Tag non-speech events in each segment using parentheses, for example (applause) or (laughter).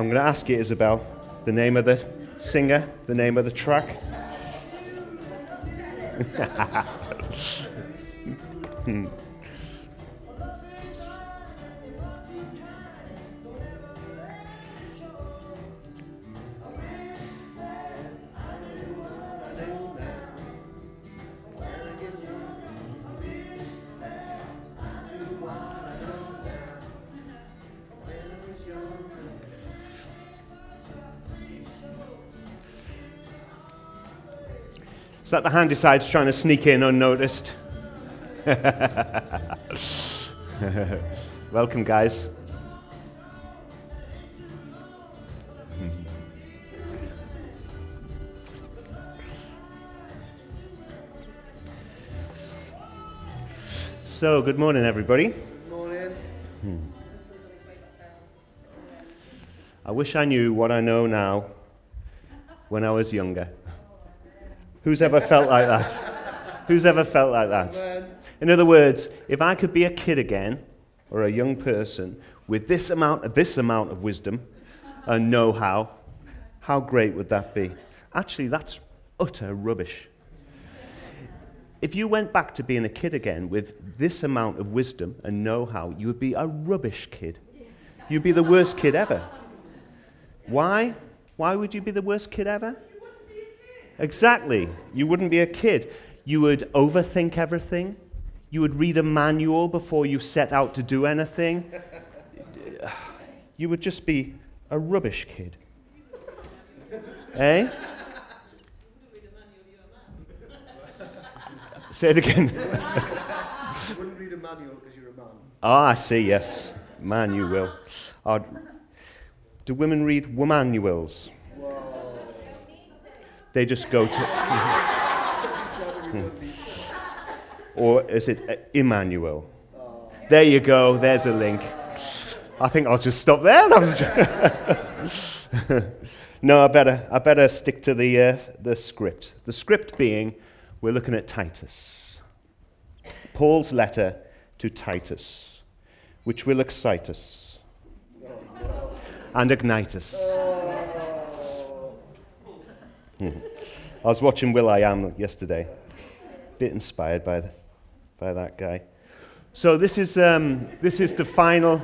I'm going to ask you, Isabel, the name of the singer, the name of the track. (laughs) (laughs) Is that the Handysides trying to sneak in unnoticed? (laughs) Welcome, guys. So, good morning, everybody. Good morning. Hmm. I wish I knew what I know now when I was younger. Who's ever felt like that? Who's ever felt like that? In other words, if I could be a kid again, or a young person, with this amount, of this amount of wisdom and know how, great would that be? Actually, that's utter rubbish. If you went back to being a kid again with this amount of wisdom and know how, you would be a rubbish kid. You'd be the worst kid ever. Why? Why would you be the worst kid ever? Exactly. You wouldn't be a kid. You would overthink everything. You would read a manual before you set out to do anything. You would just be a rubbish kid. eh? Say it again. you wouldn't read a manual because you're a man. Ah, I see, yes. Man, you will. Uh, do women read womanuals? They just go to. (laughs) or is it Emmanuel? There you go, there's a link. I think I'll just stop there. (laughs) no, I better, I better stick to the, uh, the script. The script being, we're looking at Titus. Paul's letter to Titus, which will excite us and ignite us. (laughs) I was watching will.i.am yesterday, a bit inspired by, the, by that guy. So this is, um, this is the, final,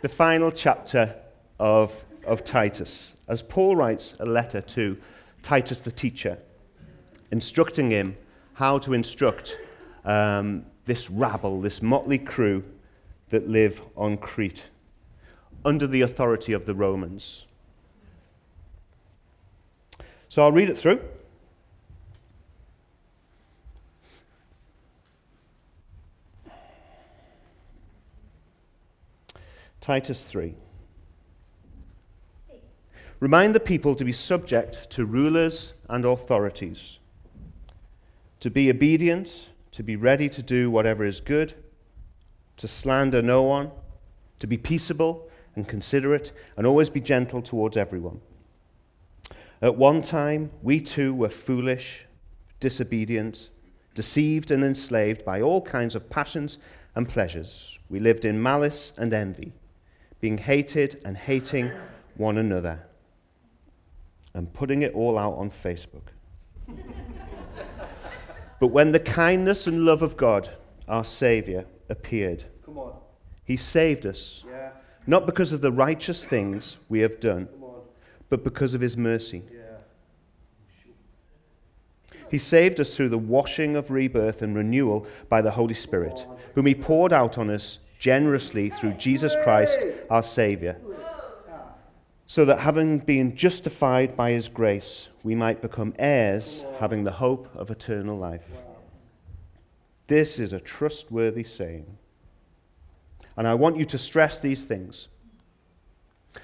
the final chapter of, of Titus, as Paul writes a letter to Titus the teacher, instructing him how to instruct um, this rabble, this motley crew that live on Crete under the authority of the Romans. So I'll read it through. Titus 3. Remind the people to be subject to rulers and authorities, to be obedient, to be ready to do whatever is good, to slander no one, to be peaceable and considerate, and always be gentle towards everyone. At one time, we too were foolish, disobedient, deceived, and enslaved by all kinds of passions and pleasures. We lived in malice and envy, being hated and hating one another, and putting it all out on Facebook. but when the kindness and love of God, our Savior, appeared, He saved us, yeah. not because of the righteous things we have done but because of his mercy. He saved us through the washing of rebirth and renewal by the Holy Spirit, whom he poured out on us generously through Jesus Christ, our Saviour, so that having been justified by his grace, we might become heirs, having the hope of eternal life. This is a trustworthy saying. And I want you to stress these things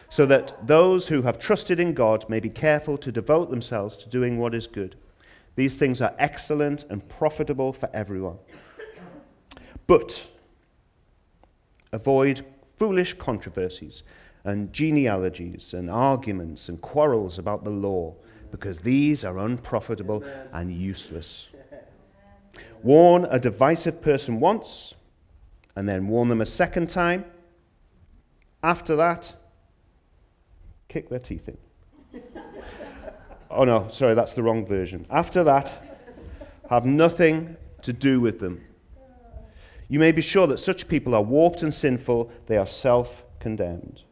so that those who have trusted in God may be careful to devote themselves to doing what is good. These things are excellent and profitable for everyone. But avoid foolish controversies and genealogies and arguments and quarrels about the law, because these are unprofitable and useless. Warn a divisive person once, and then warn them a second time. After that, kick their teeth in. (laughs) oh no, sorry, that's the wrong version. After that, have nothing to do with them. You may be sure that such people are warped and sinful, they are self condemned.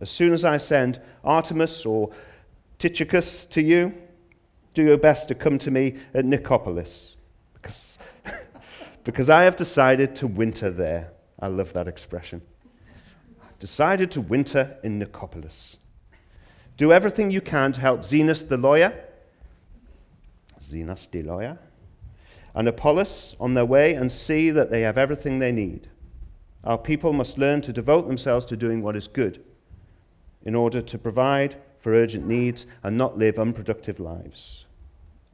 As soon as I send Artemas or Tychicus to you, do your best to come to me at Nicopolis, because, (laughs) because I have decided to winter there. I love that expression. Decided to winter in Nicopolis. Do everything you can to help Zenas the lawyer, Zenas the lawyer, and Apollos on their way and see that they have everything they need. Our people must learn to devote themselves to doing what is good in order to provide for urgent needs and not live unproductive lives.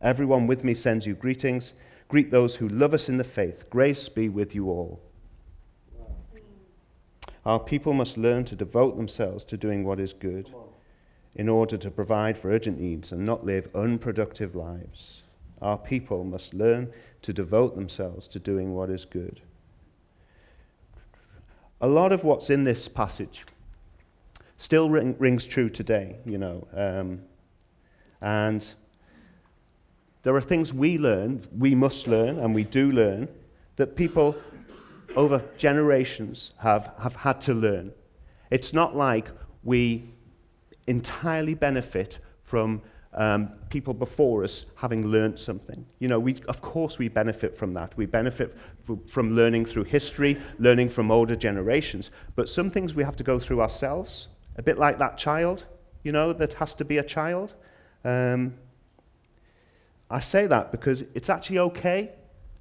Everyone with me sends you greetings. Greet those who love us in the faith. Grace be with you all. Our people must learn to devote themselves to doing what is good in order to provide for urgent needs and not live unproductive lives. Our people must learn to devote themselves to doing what is good. A lot of what's in this passage still ring, rings true today, you know. Um, and there are things we learn, we must learn, and we do learn, that people over generations have, have had to learn. It's not like we entirely benefit from um, people before us having learned something. You know, we, of course we benefit from that. We benefit from learning through history, learning from older generations. But some things we have to go through ourselves, a bit like that child, you know, that has to be a child. Um, I say that because it's actually okay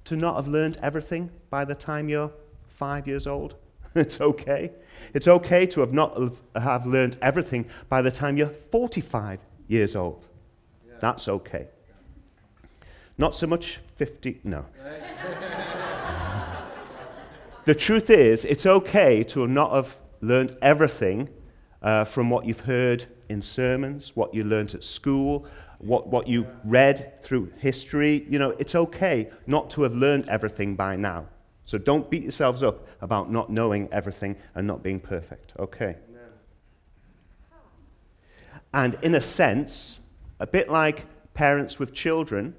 to not have learned everything by the time you're five years old. (laughs) it's okay. It's okay to have not have learned everything by the time you're 45 years old. Yeah. That's okay. Not so much 50, no. (laughs) the truth is, it's okay to not have learned everything uh, from what you've heard in sermons, what you learned at school, what, what you read through history. You know, it's okay not to have learned everything by now. So don't beat yourselves up about not knowing everything and not being perfect, okay? And in a sense, a bit like parents with children,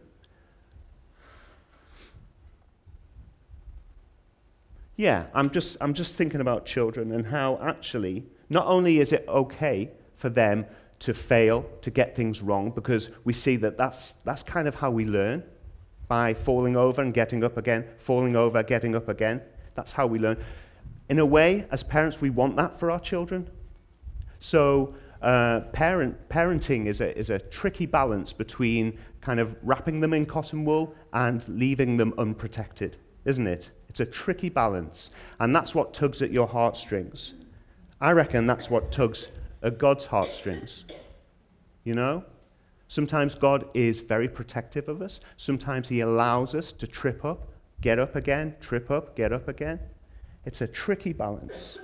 yeah, I'm just, I'm just thinking about children and how actually, not only is it okay for them to fail, to get things wrong, because we see that that's, that's kind of how we learn by falling over and getting up again, falling over, getting up again. That's how we learn. In a way, as parents, we want that for our children. So, uh, parent, parenting is a, is a tricky balance between kind of wrapping them in cotton wool and leaving them unprotected, isn't it? It's a tricky balance. And that's what tugs at your heartstrings. I reckon that's what tugs at God's heartstrings. You know? Sometimes God is very protective of us. Sometimes He allows us to trip up, get up again, trip up, get up again. It's a tricky balance.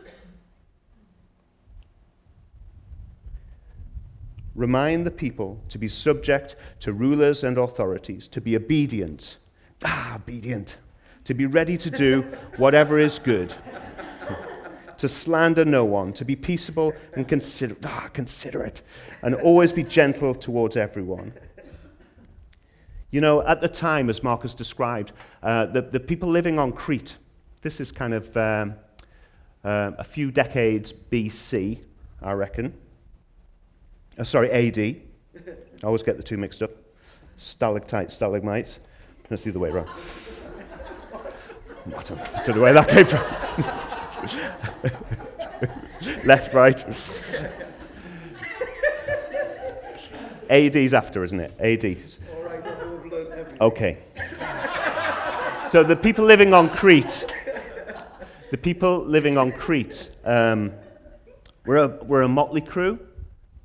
Remind the people to be subject to rulers and authorities, to be obedient. Ah, obedient. To be ready to do whatever is good to slander no one, to be peaceable and consider- ah, considerate, and always be gentle towards everyone. You know, at the time, as Marcus described, uh, the, the people living on Crete, this is kind of um, uh, a few decades BC, I reckon. Uh, sorry, AD. I always get the two mixed up. Stalactites, stalagmites. That's the other way around. (laughs) I don't, I don't know where that came from. (laughs) (laughs) Left, right. AD's after, isn't it? AD's. Okay. So the people living on Crete, the people living on Crete, um, we're, a, we're a motley crew,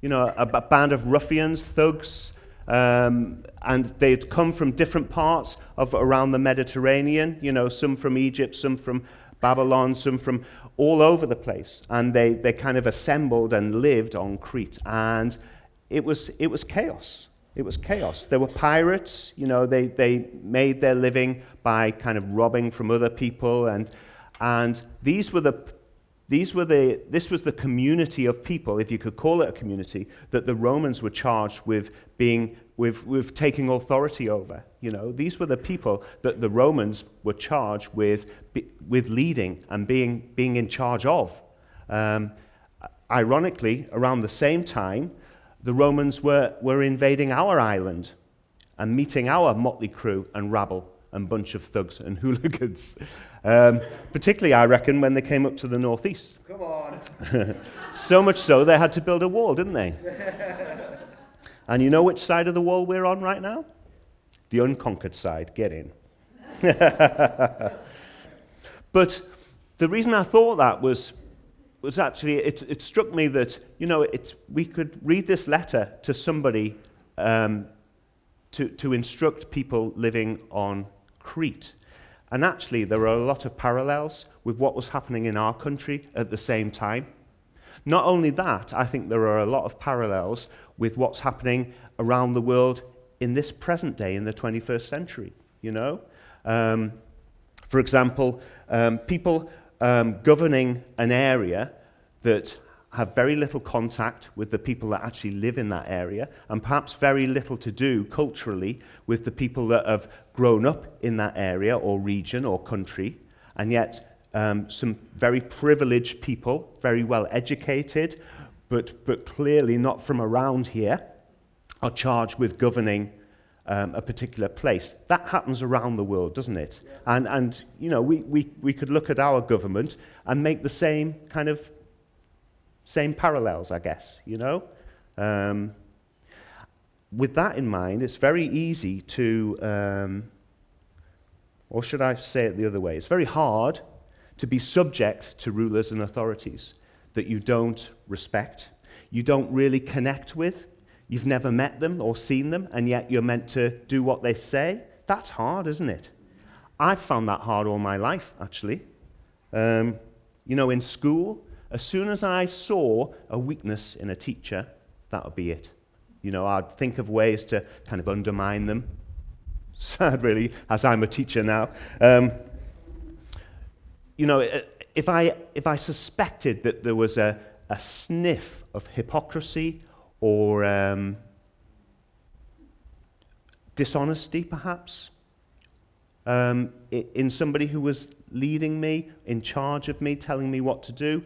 you know, a, a band of ruffians, thugs, um, and they'd come from different parts of around the Mediterranean, you know, some from Egypt, some from Babylon, some from all over the place. And they, they kind of assembled and lived on Crete. And it was, it was chaos. It was chaos. There were pirates, you know, they, they made their living by kind of robbing from other people. And, and these, were the, these were the, this was the community of people, if you could call it a community, that the Romans were charged with being, with, with taking authority over. You know, these were the people that the Romans were charged with, with leading and being, being in charge of. Um, ironically, around the same time, the Romans were, were invading our island and meeting our motley crew and rabble and bunch of thugs and (laughs) hooligans. Um, particularly, I reckon, when they came up to the northeast. Come on. (laughs) so much so, they had to build a wall, didn't they? (laughs) and you know which side of the wall we're on right now? The unconquered side. Get in. (laughs) but the reason I thought that was, was actually, it, it struck me that, you know, it's, we could read this letter to somebody um, to, to instruct people living on Crete. And actually, there are a lot of parallels with what was happening in our country at the same time. Not only that, I think there are a lot of parallels with what's happening around the world in this present day, in the 21st century. You know? Um, for example, um, people um, governing an area that have very little contact with the people that actually live in that area, and perhaps very little to do culturally with the people that have grown up in that area or region or country, and yet um, some very privileged people, very well educated, but, but clearly not from around here, are charged with governing um, a particular place. That happens around the world, doesn't it? Yeah. And, and, you know, we, we, we could look at our government and make the same kind of same parallels, I guess, you know? Um, with that in mind, it's very easy to, um, or should I say it the other way? It's very hard to be subject to rulers and authorities that you don't respect, you don't really connect with, you've never met them or seen them, and yet you're meant to do what they say. That's hard, isn't it? I've found that hard all my life, actually. Um, you know, in school, as soon as I saw a weakness in a teacher, that would be it. You know, I'd think of ways to kind of undermine them. (laughs) Sad, really, as I'm a teacher now. Um, you know, if I, if I suspected that there was a, a sniff of hypocrisy or um, dishonesty, perhaps, um, in somebody who was leading me, in charge of me, telling me what to do,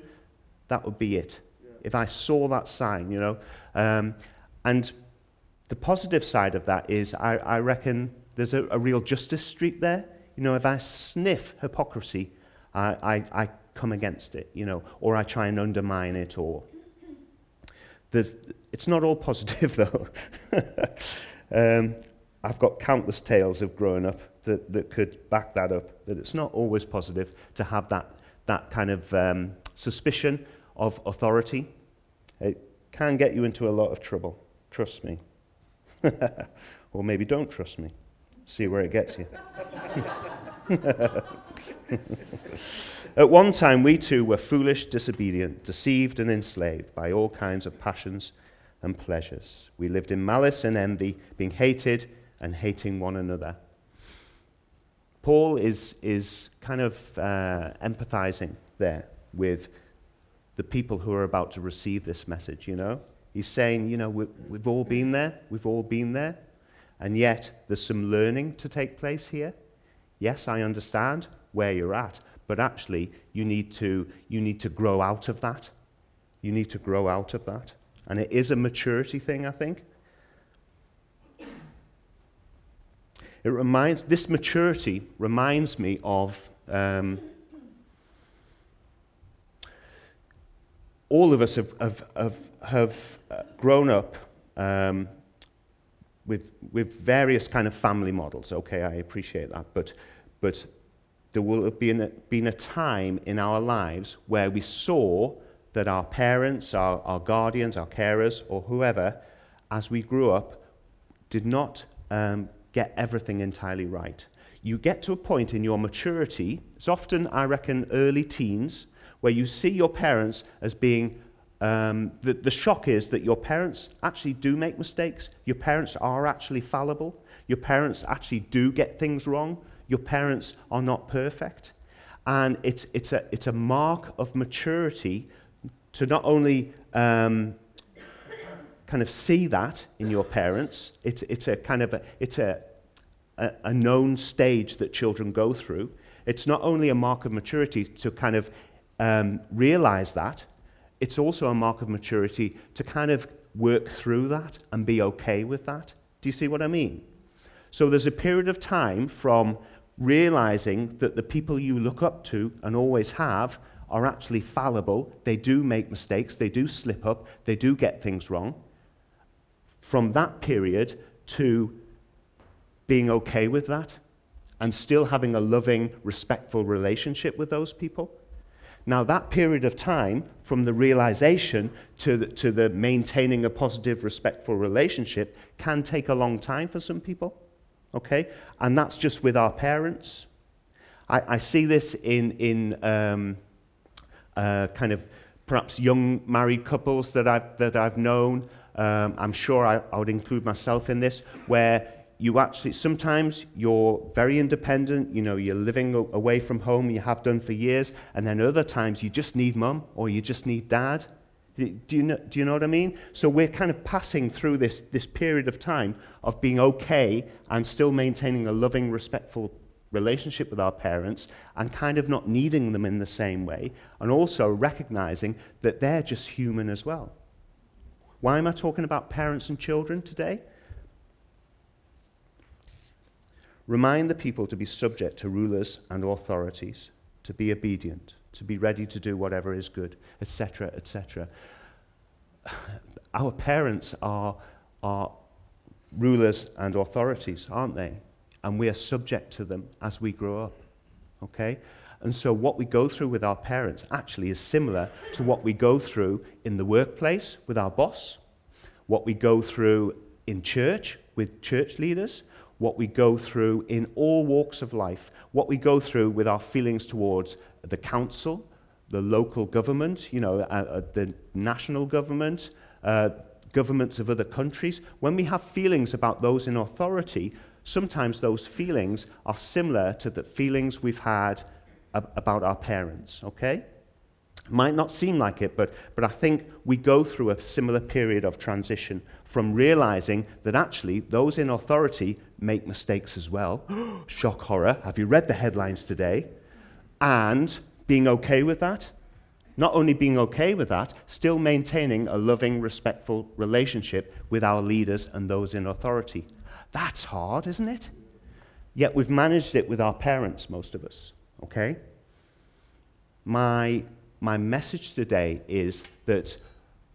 that would be it. Yeah. If I saw that sign, you know. Um, and the positive side of that is I, I reckon there's a, a, real justice streak there. You know, if I sniff hypocrisy, I, I, I come against it, you know, or I try and undermine it, or there's, it's not all positive (laughs) though. um, I've got countless tales of growing up that, that could back that up. That it's not always positive to have that that kind of um, suspicion of authority. It can get you into a lot of trouble. Trust me. (laughs) or maybe don't trust me. See where it gets you. (laughs) (laughs) At one time, we too were foolish, disobedient, deceived, and enslaved by all kinds of passions and pleasures. We lived in malice and envy, being hated and hating one another. Paul is, is kind of uh, empathizing there with the people who are about to receive this message, you know? He's saying, you know, we, we've all been there, we've all been there, and yet there's some learning to take place here. Yes, I understand where you're at, but actually you need to, you need to grow out of that. You need to grow out of that. And it is a maturity thing, I think. It reminds, this maturity reminds me of um, all of us have, have, have, have uh, grown up um, with, with various kind of family models. Okay, I appreciate that. But, but there will have been a, been a time in our lives where we saw that our parents, our, our guardians, our carers, or whoever, as we grew up, did not um, get everything entirely right. You get to a point in your maturity, it's often, I reckon, early teens, where you see your parents as being um, the, the shock is that your parents actually do make mistakes. Your parents are actually fallible. Your parents actually do get things wrong. Your parents are not perfect. And it's, it's, a, it's a mark of maturity to not only um, kind of see that in your parents, it's, it's a kind of a, it's a, a, known stage that children go through. It's not only a mark of maturity to kind of um, realize that, it's also a mark of maturity to kind of work through that and be okay with that. Do you see what I mean? So there's a period of time from realizing that the people you look up to and always have are actually fallible. They do make mistakes, they do slip up, they do get things wrong. From that period to being okay with that and still having a loving, respectful relationship with those people. Now, that period of time, from the realization to the, to the maintaining a positive, respectful relationship, can take a long time for some people. Okay? And that's just with our parents. I, I see this in, in um, uh, kind of perhaps young married couples that I've, that I've known. Um, I'm sure I, I would include myself in this, where you actually sometimes you're very independent you know you're living away from home you have done for years and then other times you just need mum or you just need dad do you, know, do you know what I mean? So we're kind of passing through this, this period of time of being okay and still maintaining a loving, respectful relationship with our parents and kind of not needing them in the same way, and also recognizing that they're just human as well. Why am I talking about parents and children today? Remind the people to be subject to rulers and authorities, to be obedient, to be ready to do whatever is good, etc., etc. Our parents are, are rulers and authorities, aren't they? And we are subject to them as we grow up. Okay? And so, what we go through with our parents actually is similar to what we go through in the workplace with our boss, what we go through in church with church leaders, what we go through in all walks of life, what we go through with our feelings towards the council, the local government, you know, uh, uh, the national government, uh, governments of other countries. When we have feelings about those in authority, sometimes those feelings are similar to the feelings we've had ab- about our parents, okay? Might not seem like it, but, but I think we go through a similar period of transition from realizing that actually those in authority make mistakes as well. (gasps) Shock horror. Have you read the headlines today? And being okay with that. Not only being okay with that, still maintaining a loving, respectful relationship with our leaders and those in authority. That's hard, isn't it? Yet we've managed it with our parents, most of us. Okay? My, my message today is that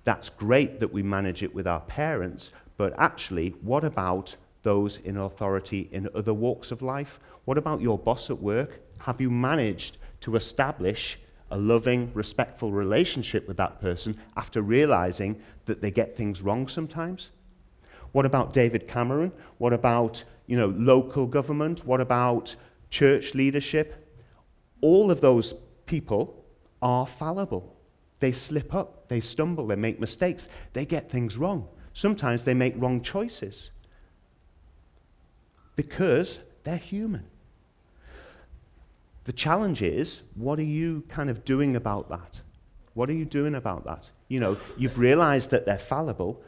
that's great that we manage it with our parents, but actually, what about those in authority in other walks of life? What about your boss at work? Have you managed to establish a loving, respectful relationship with that person after realizing that they get things wrong sometimes? What about David Cameron? What about, you know, local government? What about church leadership? All of those people are fallible. They slip up, they stumble, they make mistakes, they get things wrong. Sometimes they make wrong choices because they're human. The challenge is, what are you kind of doing about that? What are you doing about that? You know, you've realized that they're fallible,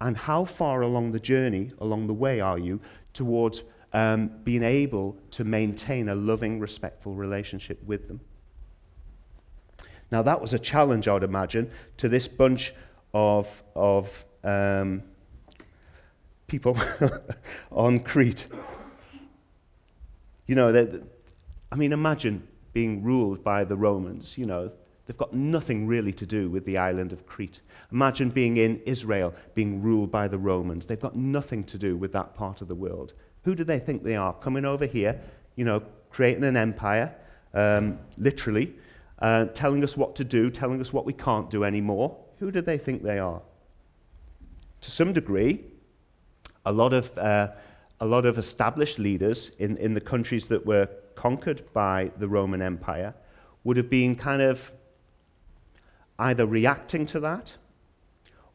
and how far along the journey, along the way, are you towards um, being able to maintain a loving, respectful relationship with them? Now, that was a challenge, I would imagine, to this bunch of, of um, people (laughs) on Crete. You know, I mean, imagine being ruled by the Romans. You know, they've got nothing really to do with the island of Crete. Imagine being in Israel, being ruled by the Romans. They've got nothing to do with that part of the world. Who do they think they are? Coming over here, you know, creating an empire, um, literally, uh, telling us what to do, telling us what we can't do anymore. Who do they think they are? To some degree, a lot of, uh, a lot of established leaders in, in the countries that were conquered by the Roman Empire would have been kind of either reacting to that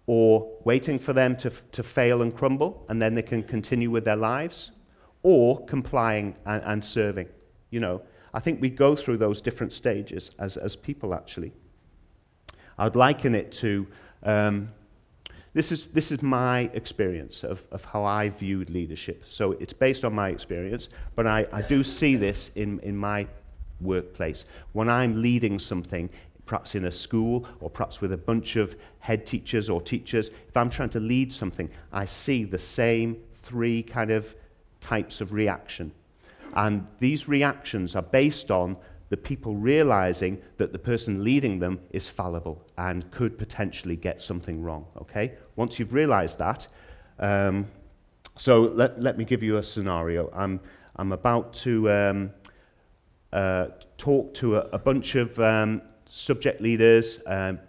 or waiting for them to, to fail and crumble and then they can continue with their lives or complying and, and serving. You know, I think we go through those different stages as, as people, actually. I'd liken it to um, this, is, this is my experience of, of how I viewed leadership. So it's based on my experience, but I, I do see this in, in my workplace. When I'm leading something, perhaps in a school or perhaps with a bunch of head teachers or teachers, if I'm trying to lead something, I see the same three kind of types of reaction. And these reactions are based on the people realizing that the person leading them is fallible and could potentially get something wrong. Okay? Once you've realized that, um, so let, let me give you a scenario. I'm, I'm about to um, uh, talk to a, a bunch of um, subject leaders, um,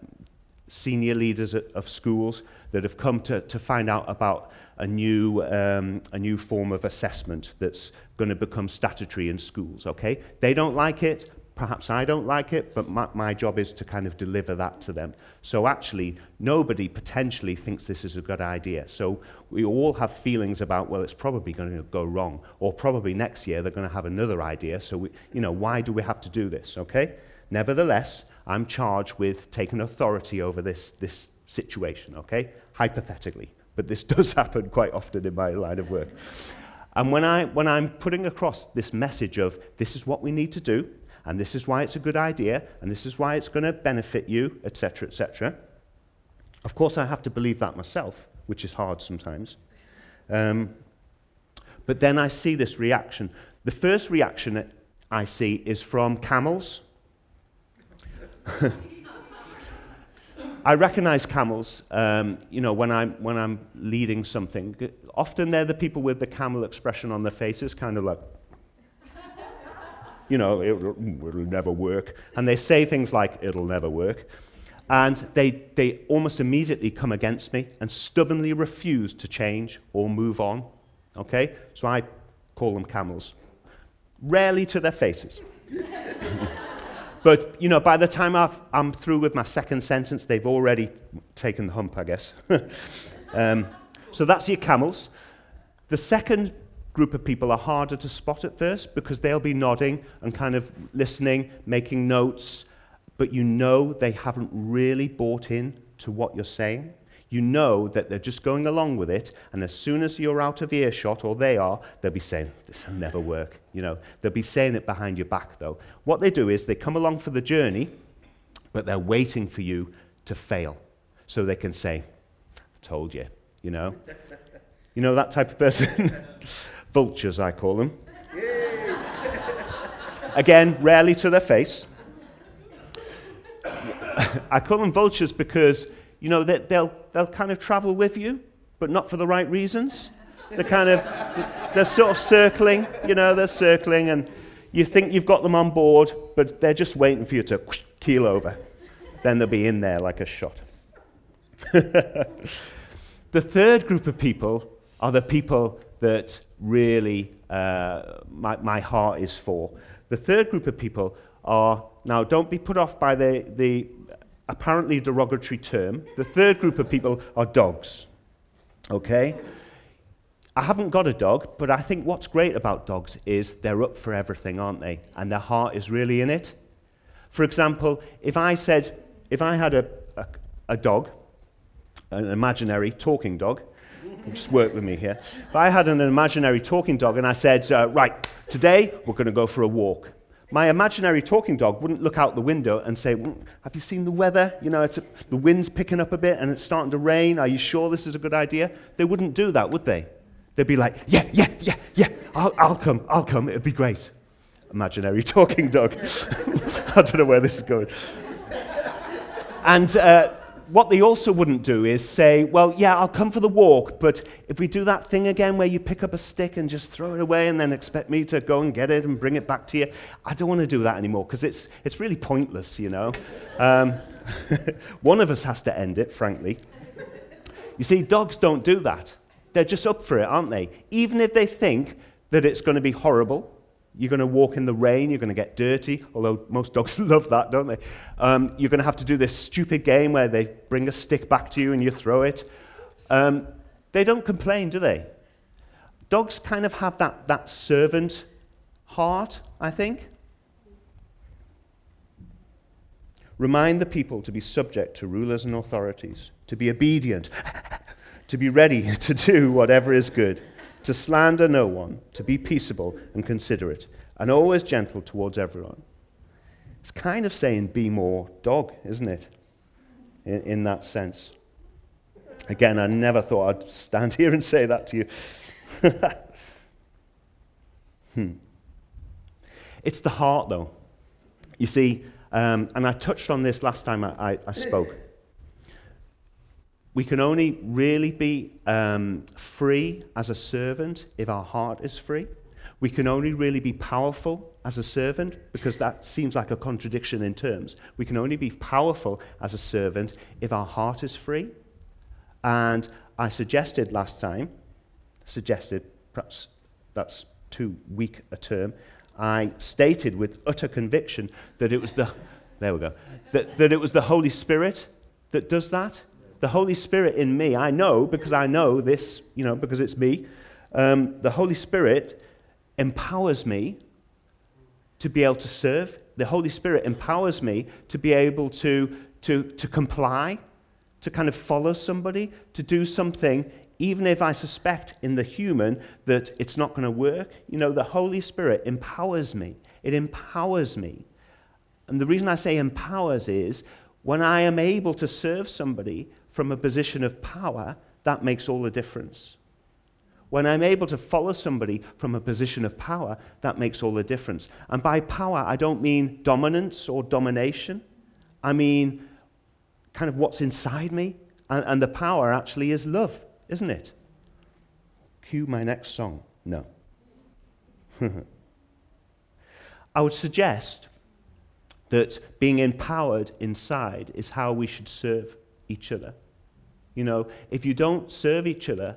senior leaders of schools that have come to, to find out about a new, um, a new form of assessment that's going to become statutory in schools, okay? They don't like it, perhaps I don't like it, but my, my job is to kind of deliver that to them. So actually, nobody potentially thinks this is a good idea. So we all have feelings about, well, it's probably going to go wrong, or probably next year they're going to have another idea. So, we, you know, why do we have to do this, okay? Nevertheless, I'm charged with taking authority over this, this situation, okay? Hypothetically. But this (laughs) does happen quite often in my line of work. And when, I, when I'm putting across this message of this is what we need to do, and this is why it's a good idea, and this is why it's going to benefit you, etc., etc., of course I have to believe that myself, which is hard sometimes. Um, but then I see this reaction. The first reaction that I see is from camels. (laughs) I recognize camels, um, you know, when I'm, when I'm leading something. Often they're the people with the camel expression on their faces, kind of like, you know, it'll, it'll never work. And they say things like, it'll never work. And they, they almost immediately come against me and stubbornly refuse to change or move on. Okay? So I call them camels. Rarely to their faces. (laughs) But, you know, by the time i am through with my second sentence, they've already taken the hump, I guess. (laughs) um, so that's your camels. The second group of people are harder to spot at first because they'll be nodding and kind of listening, making notes, but you know they haven't really bought in to what you're saying you know that they're just going along with it, and as soon as you're out of earshot, or they are, they'll be saying, This will never work. You know, they'll be saying it behind your back, though. What they do is they come along for the journey, but they're waiting for you to fail so they can say, I told you, you know. you know that type of person? (laughs) Vultures, I call them. Again, rarely to their face. I call them vultures because you know, they, they'll, they'll kind of travel with you, but not for the right reasons. They're kind of, they're sort of circling, you know, they're circling, and you think you've got them on board, but they're just waiting for you to keel over. Then they'll be in there like a shot. (laughs) the third group of people are the people that really uh, my, my heart is for. The third group of people are, now don't be put off by the, the apparently derogatory term. The third group of people are dogs. Okay? I haven't got a dog, but I think what's great about dogs is they're up for everything, aren't they? And their heart is really in it. For example, if I said, if I had a, a, a dog, an imaginary talking dog, just work with me here. If I had an imaginary talking dog and I said, uh, right, today we're going to go for a walk my imaginary talking dog wouldn't look out the window and say, Have you seen the weather? You know, a, the wind's picking up a bit and it's starting to rain. Are you sure this is a good idea? They wouldn't do that, would they? They'd be like, Yeah, yeah, yeah, yeah, I'll, I'll come, I'll come, it'd be great. Imaginary talking dog. (laughs) I don't know where this is going. And uh, what they also wouldn't do is say, well, yeah, I'll come for the walk, but if we do that thing again where you pick up a stick and just throw it away and then expect me to go and get it and bring it back to you, I don't want to do that anymore because it's, it's really pointless, you know. Um, (laughs) one of us has to end it, frankly. You see, dogs don't do that. They're just up for it, aren't they? Even if they think that it's going to be horrible, you're going to walk in the rain. You're going to get dirty, although most dogs (laughs) love that, don't they? Um, you're going to have to do this stupid game where they bring a stick back to you and you throw it. Um, they don't complain, do they? Dogs kind of have that, that servant heart, I think. Remind the people to be subject to rulers and authorities, to be obedient, (laughs) to be ready (laughs) to do whatever is good to slander no one, to be peaceable and considerate, and always gentle towards everyone. It's kind of saying be more dog, isn't it? In, in that sense. Again, I never thought I'd stand (laughs) here and say that to you. (laughs) hmm. It's the heart, though. You see, um, and I touched on this last time I, I, I spoke. We can only really be um, free as a servant if our heart is free. We can only really be powerful as a servant because that seems like a contradiction in terms. We can only be powerful as a servant if our heart is free. And I suggested last time, suggested, perhaps that's too weak a term, I stated with utter conviction that it was the, there we go, that, that it was the Holy Spirit that does that. The Holy Spirit in me, I know because I know this, you know, because it's me. Um, the Holy Spirit empowers me to be able to serve. The Holy Spirit empowers me to be able to, to, to comply to kind of follow somebody, to do something, even if I suspect in the human that it's not going to work. You know, the Holy Spirit empowers me. It empowers me. And the reason I say empowers is when I am able to serve somebody from a position of power, that makes all the difference. When I'm able to follow somebody from a position of power, that makes all the difference. And by power, I don't mean dominance or domination. I mean kind of what's inside me. And, and the power actually is love, isn't it? Cue my next song. No. (laughs) I would suggest that being empowered inside is how we should serve each other. You know, if you don't serve each other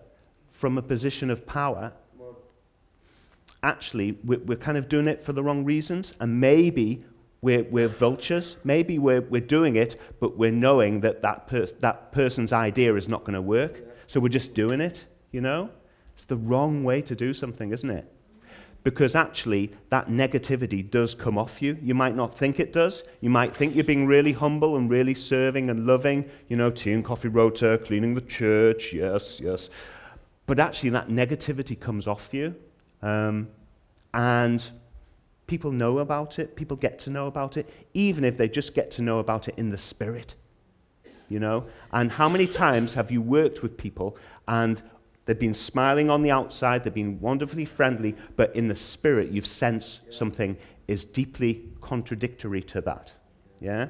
from a position of power, actually, we're, we're kind of doing it for the wrong reasons, and maybe we're, we're vultures. Maybe we're, we're doing it, but we're knowing that that, pers- that person's idea is not going to work. So we're just doing it, you know? It's the wrong way to do something, isn't it? Because actually, that negativity does come off you. You might not think it does. You might think you're being really humble and really serving and loving, you know, tea and coffee rota, cleaning the church, yes, yes. But actually, that negativity comes off you. Um, and People know about it, people get to know about it, even if they just get to know about it in the spirit. You know? And how many times have you worked with people and they've been smiling on the outside, they've been wonderfully friendly, but in the spirit you've sensed something is deeply contradictory to that? Yeah?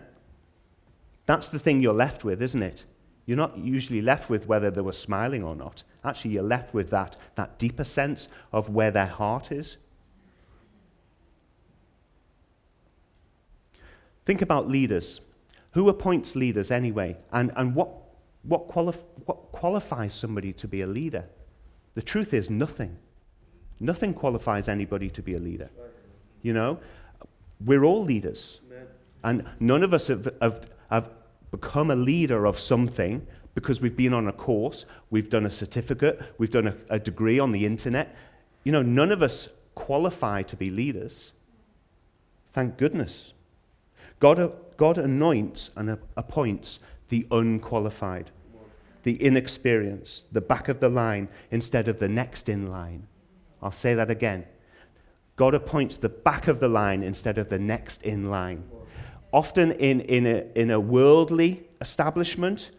That's the thing you're left with, isn't it? You're not usually left with whether they were smiling or not. Actually, you're left with that, that deeper sense of where their heart is. Think about leaders. Who appoints leaders anyway? And, and what, what, qualif- what qualifies somebody to be a leader? The truth is nothing. Nothing qualifies anybody to be a leader. You know, we're all leaders. And none of us have, have, have become a leader of something because we've been on a course, we've done a certificate, we've done a, a degree on the internet. You know, none of us qualify to be leaders. Thank goodness. God, God anoints and appoints the unqualified, the inexperienced, the back of the line instead of the next in line. I'll say that again. God appoints the back of the line instead of the next in line. Often in, in, a, in a worldly establishment,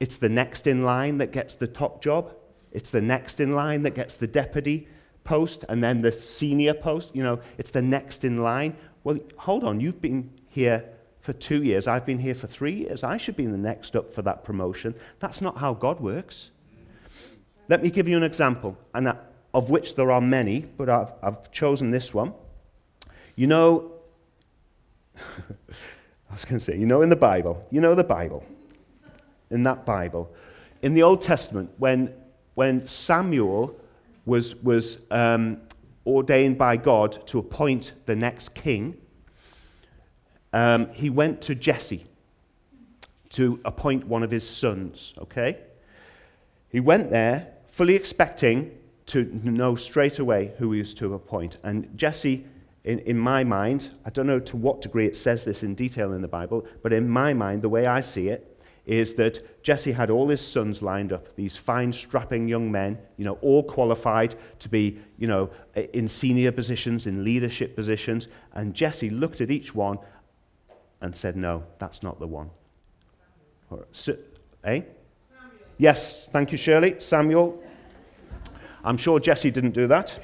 it's the next in line that gets the top job. It's the next in line that gets the deputy post and then the senior post. You know, it's the next in line. Well, hold on, you've been here for two years, I've been here for three years. I should be the next up for that promotion. That's not how God works. Let me give you an example, and of which there are many, but I've, I've chosen this one. You know, (laughs) I was going to say, you know, in the Bible, you know the Bible, in that Bible, in the Old Testament, when, when Samuel was, was um, ordained by God to appoint the next king, um, he went to Jesse to appoint one of his sons, okay? He went there fully expecting to know straight away who he was to appoint. And Jesse in, in my mind, I don't know to what degree it says this in detail in the Bible, but in my mind, the way I see it is that Jesse had all his sons lined up, these fine, strapping young men, you know, all qualified to be, you know, in senior positions, in leadership positions. And Jesse looked at each one and said, No, that's not the one. So, eh? Samuel. Yes, thank you, Shirley. Samuel. I'm sure Jesse didn't do that.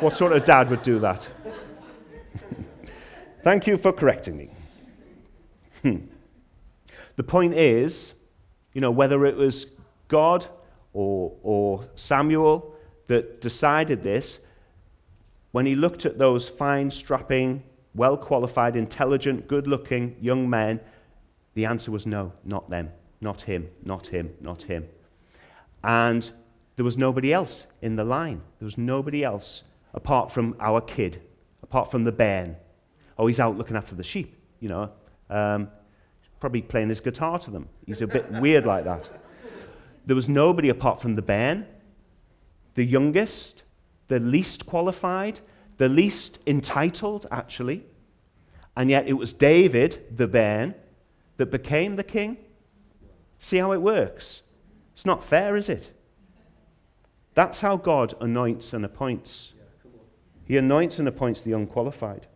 what sort of dad would do that? (laughs) thank you for correcting me. Hmm. The point is, you know, whether it was God or, or Samuel that decided this, when he looked at those fine, strapping, well qualified, intelligent, good looking young men, the answer was no, not them, not him, not him, not him. And there was nobody else in the line. There was nobody else apart from our kid, apart from the bairn. Oh, he's out looking after the sheep, you know. Um, probably playing his guitar to them. He's a bit (laughs) weird like that. There was nobody apart from the bairn, the youngest, the least qualified, the least entitled, actually. And yet it was David, the bairn, that became the king. See how it works? It's not fair, is it? That's how God anoints and appoints. He anoints and appoints the unqualified.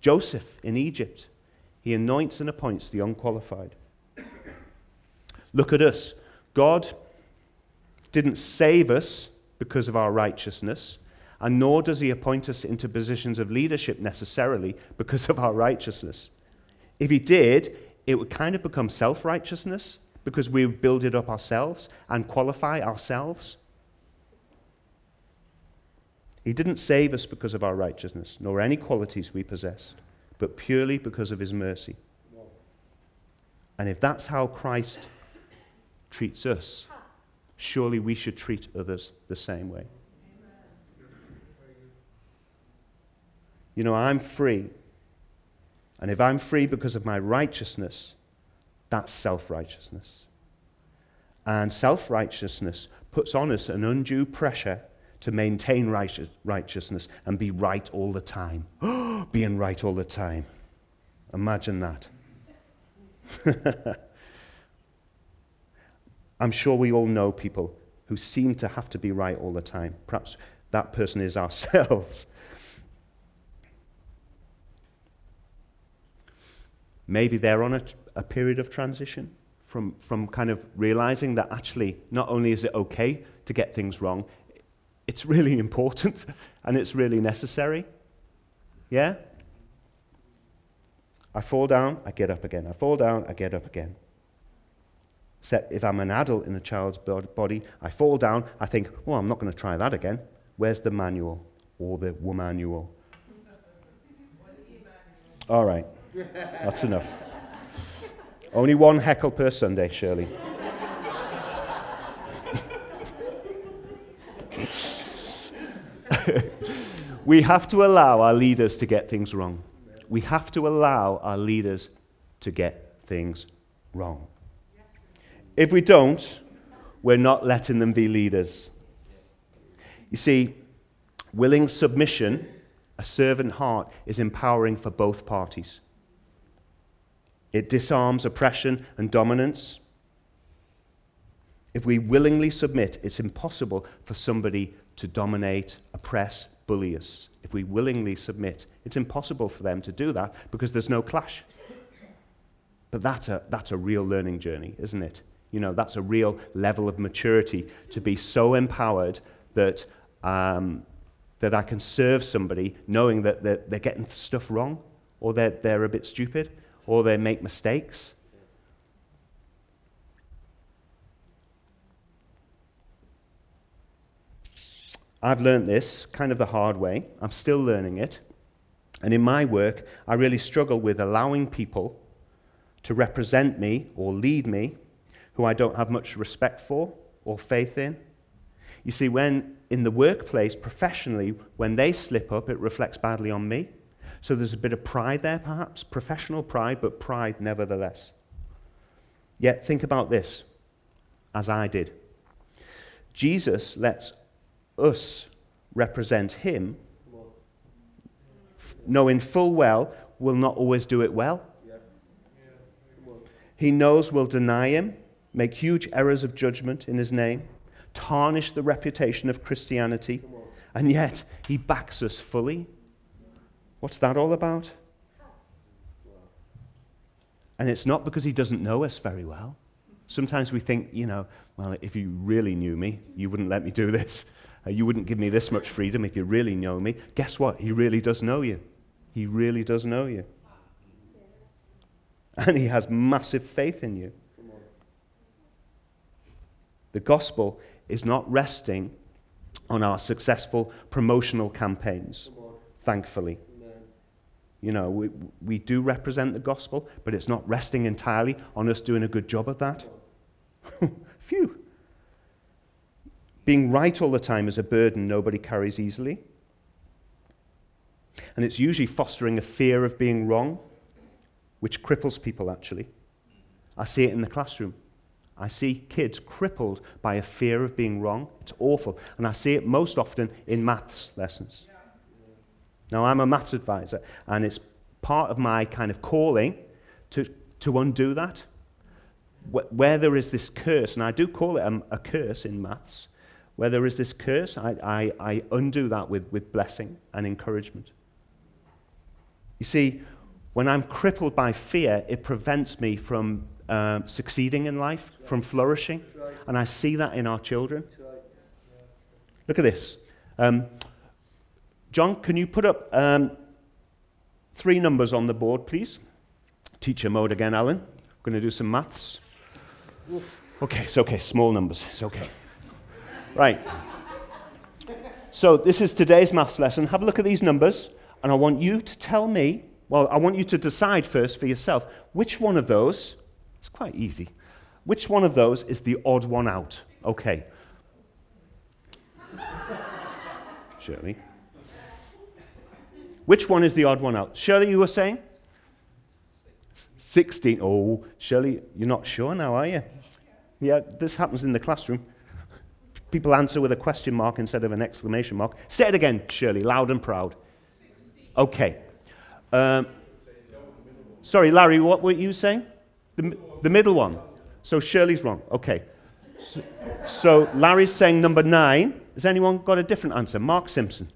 Joseph in Egypt he anoints and appoints the unqualified. Look at us. God didn't save us because of our righteousness, and nor does He appoint us into positions of leadership necessarily because of our righteousness. If He did, it would kind of become self righteousness because we build it up ourselves and qualify ourselves. He didn't save us because of our righteousness, nor any qualities we possessed but purely because of his mercy. And if that's how Christ treats us, surely we should treat others the same way. You know, I'm free. And if I'm free because of my righteousness, that's self righteousness. And self righteousness puts on us an undue pressure to maintain righteousness and be right all the time. (gasps) Being right all the time. Imagine that. (laughs) I'm sure we all know people who seem to have to be right all the time. Perhaps that person is ourselves. Maybe they're on a, a period of transition from, from kind of realizing that actually not only is it okay to get things wrong, it's really (laughs) important and it's really necessary. Yeah? I fall down, I get up again. I fall down, I get up again. Except if I'm an adult in a child's body, I fall down, I think, well, I'm not going to try that again. Where's the manual or the womanual? All right, (laughs) that's enough. Only one heckle per Sunday, Shirley. (laughs) we have to allow our leaders to get things wrong. We have to allow our leaders to get things wrong. If we don't, we're not letting them be leaders. You see, willing submission, a servant heart, is empowering for both parties. It disarms oppression and dominance. If we willingly submit, it's impossible for somebody to dominate, oppress, bully us. If we willingly submit, it's impossible for them to do that because there's no clash. But that's a, that's a real learning journey, isn't it? You know, that's a real level of maturity to be so empowered that, um, that I can serve somebody knowing that they're, they're getting stuff wrong or they're, they're a bit stupid or they make mistakes I've learned this kind of the hard way. I'm still learning it. And in my work, I really struggle with allowing people to represent me or lead me who I don't have much respect for or faith in. You see, when in the workplace, professionally, when they slip up, it reflects badly on me. So there's a bit of pride there, perhaps, professional pride, but pride nevertheless. Yet think about this, as I did. Jesus lets us represent him knowing full well we'll not always do it well. He knows we'll deny him, make huge errors of judgment in his name, tarnish the reputation of Christianity, and yet he backs us fully. What's that all about? And it's not because he doesn't know us very well. Sometimes we think, you know, well, if you really knew me, you wouldn't let me do this. Uh, you wouldn't give me this much freedom if you really know me. Guess what? He really does know you. He really does know you. And he has massive faith in you. The gospel is not resting on our successful promotional campaigns, thankfully. You know, we, we do represent the gospel, but it's not resting entirely on us doing a good job of that. (laughs) Phew. Being right all the time is a burden nobody carries easily. And it's usually fostering a fear of being wrong, which cripples people actually. I see it in the classroom. I see kids crippled by a fear of being wrong. It's awful. And I see it most often in maths lessons. Now, I'm a maths advisor, and it's part of my kind of calling to, to undo that. Wh- Where there is this curse, and I do call it a, a curse in maths, where there is this curse, I, I, I undo that with, with blessing and encouragement. You see, when I'm crippled by fear, it prevents me from um, succeeding in life, from flourishing. Right. And I see that in our children. Right. Look at this. Um, John, can you put up um, three numbers on the board, please? Teacher mode again, Alan. We're going to do some maths. Okay, it's okay. Small numbers. It's okay. Right. So, this is today's maths lesson. Have a look at these numbers, and I want you to tell me, well, I want you to decide first for yourself which one of those, it's quite easy, which one of those is the odd one out? Okay. (laughs) Shirley. Which one is the odd one out? Shirley, you were saying? 16. Oh, Shirley, you're not sure now, are you? Yeah, this happens in the classroom. People answer with a question mark instead of an exclamation mark. Say it again, Shirley, loud and proud. Okay. Um, sorry, Larry, what were you saying? The, the middle one. So Shirley's wrong. Okay. So, so Larry's saying number nine. Has anyone got a different answer? Mark Simpson.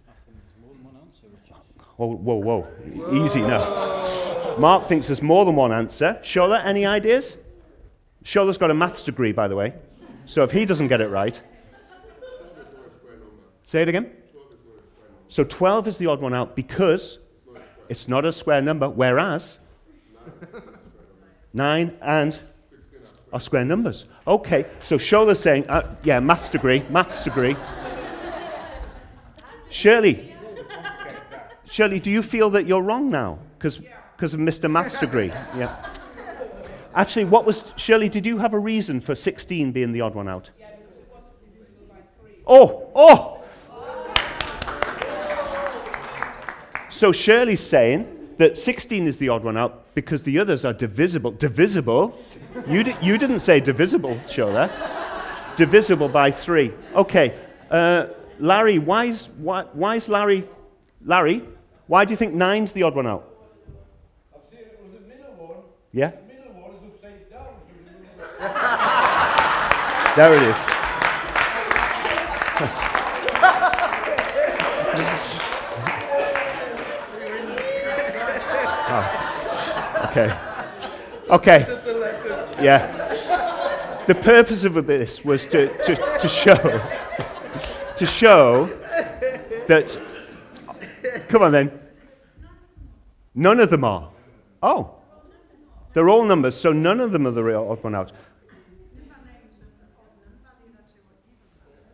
Oh, whoa, whoa. Easy now. Mark thinks there's more than one answer. Shola, any ideas? Shola's got a maths degree, by the way. So if he doesn't get it right. Say it again. So 12 is the odd one out because it's not a square number, whereas 9 and are square numbers. Okay, so Shola's saying, uh, yeah, maths degree, maths degree. Shirley, Shirley, do you feel that you're wrong now because of Mr. Maths (laughs) degree? Yeah. Actually, what was Shirley? Did you have a reason for 16 being the odd one out? Oh, oh! So Shirley's saying that 16 is the odd one out because the others are divisible. Divisible? You, di- you didn't say divisible, Shola. divisible by three. Okay. Uh, Larry, why is, why, why is Larry. Larry, why do you think nine's the odd one out? I've seen it was the middle one. Yeah? The middle one is upside down. So you know, There it is. Oh, (laughs) okay. Okay. Yeah. The purpose of this was to, to, to show to show that come on then. None of them are. Oh. They're all numbers, so none of them are the real odd one out.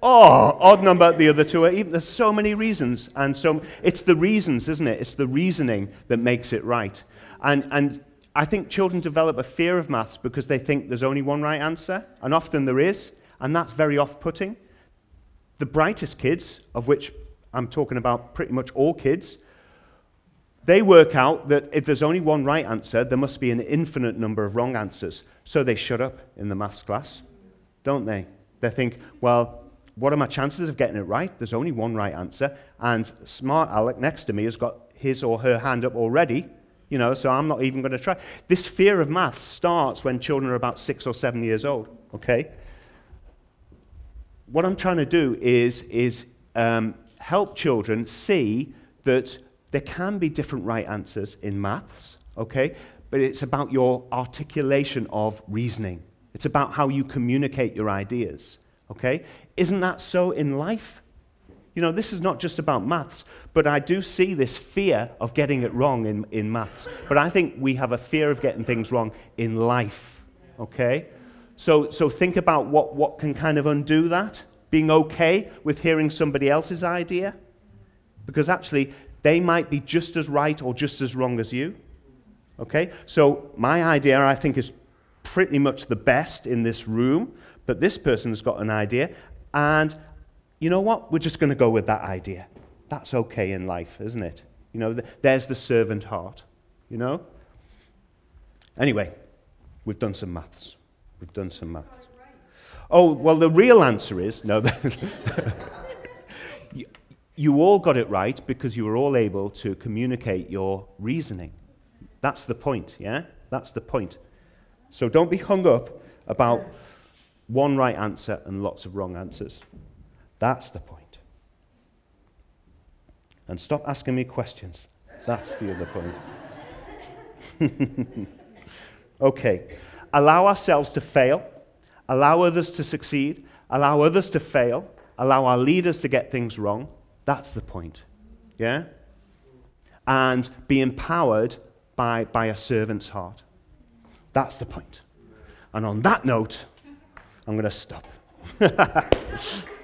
Oh, odd number, the other two are even. There's so many reasons. And so it's the reasons, isn't it? It's the reasoning that makes it right. And, and I think children develop a fear of maths because they think there's only one right answer, and often there is, and that's very off putting. The brightest kids, of which I'm talking about pretty much all kids, they work out that if there's only one right answer, there must be an infinite number of wrong answers. So they shut up in the maths class, don't they? They think, well, what are my chances of getting it right? There's only one right answer. And smart Alec next to me has got his or her hand up already, you know, so I'm not even going to try. This fear of maths starts when children are about six or seven years old, okay? What I'm trying to do is, is um, help children see that there can be different right answers in maths, okay? But it's about your articulation of reasoning. It's about how you communicate your ideas, okay? Isn't that so in life? You know, this is not just about maths, but I do see this fear of getting it wrong in, in maths. But I think we have a fear of getting things wrong in life, okay? So, so think about what, what can kind of undo that. Being okay with hearing somebody else's idea. Because actually, they might be just as right or just as wrong as you. Okay? So, my idea, I think, is pretty much the best in this room, but this person's got an idea, and you know what? We're just going to go with that idea. That's okay in life, isn't it? You know, there's the servant heart, you know? Anyway, we've done some maths. We've done some maths. Oh, well, the real answer is no. (laughs) you, all got it right because you were all able to communicate your reasoning. That's the point, yeah? That's the point. So don't be hung up about one right answer and lots of wrong answers. That's the point. And stop asking me questions. That's the other point. (laughs) okay. Allow ourselves to fail, allow others to succeed, allow others to fail, allow our leaders to get things wrong. That's the point. Yeah? And be empowered by, by a servant's heart. That's the point. And on that note, I'm going to stop. (laughs)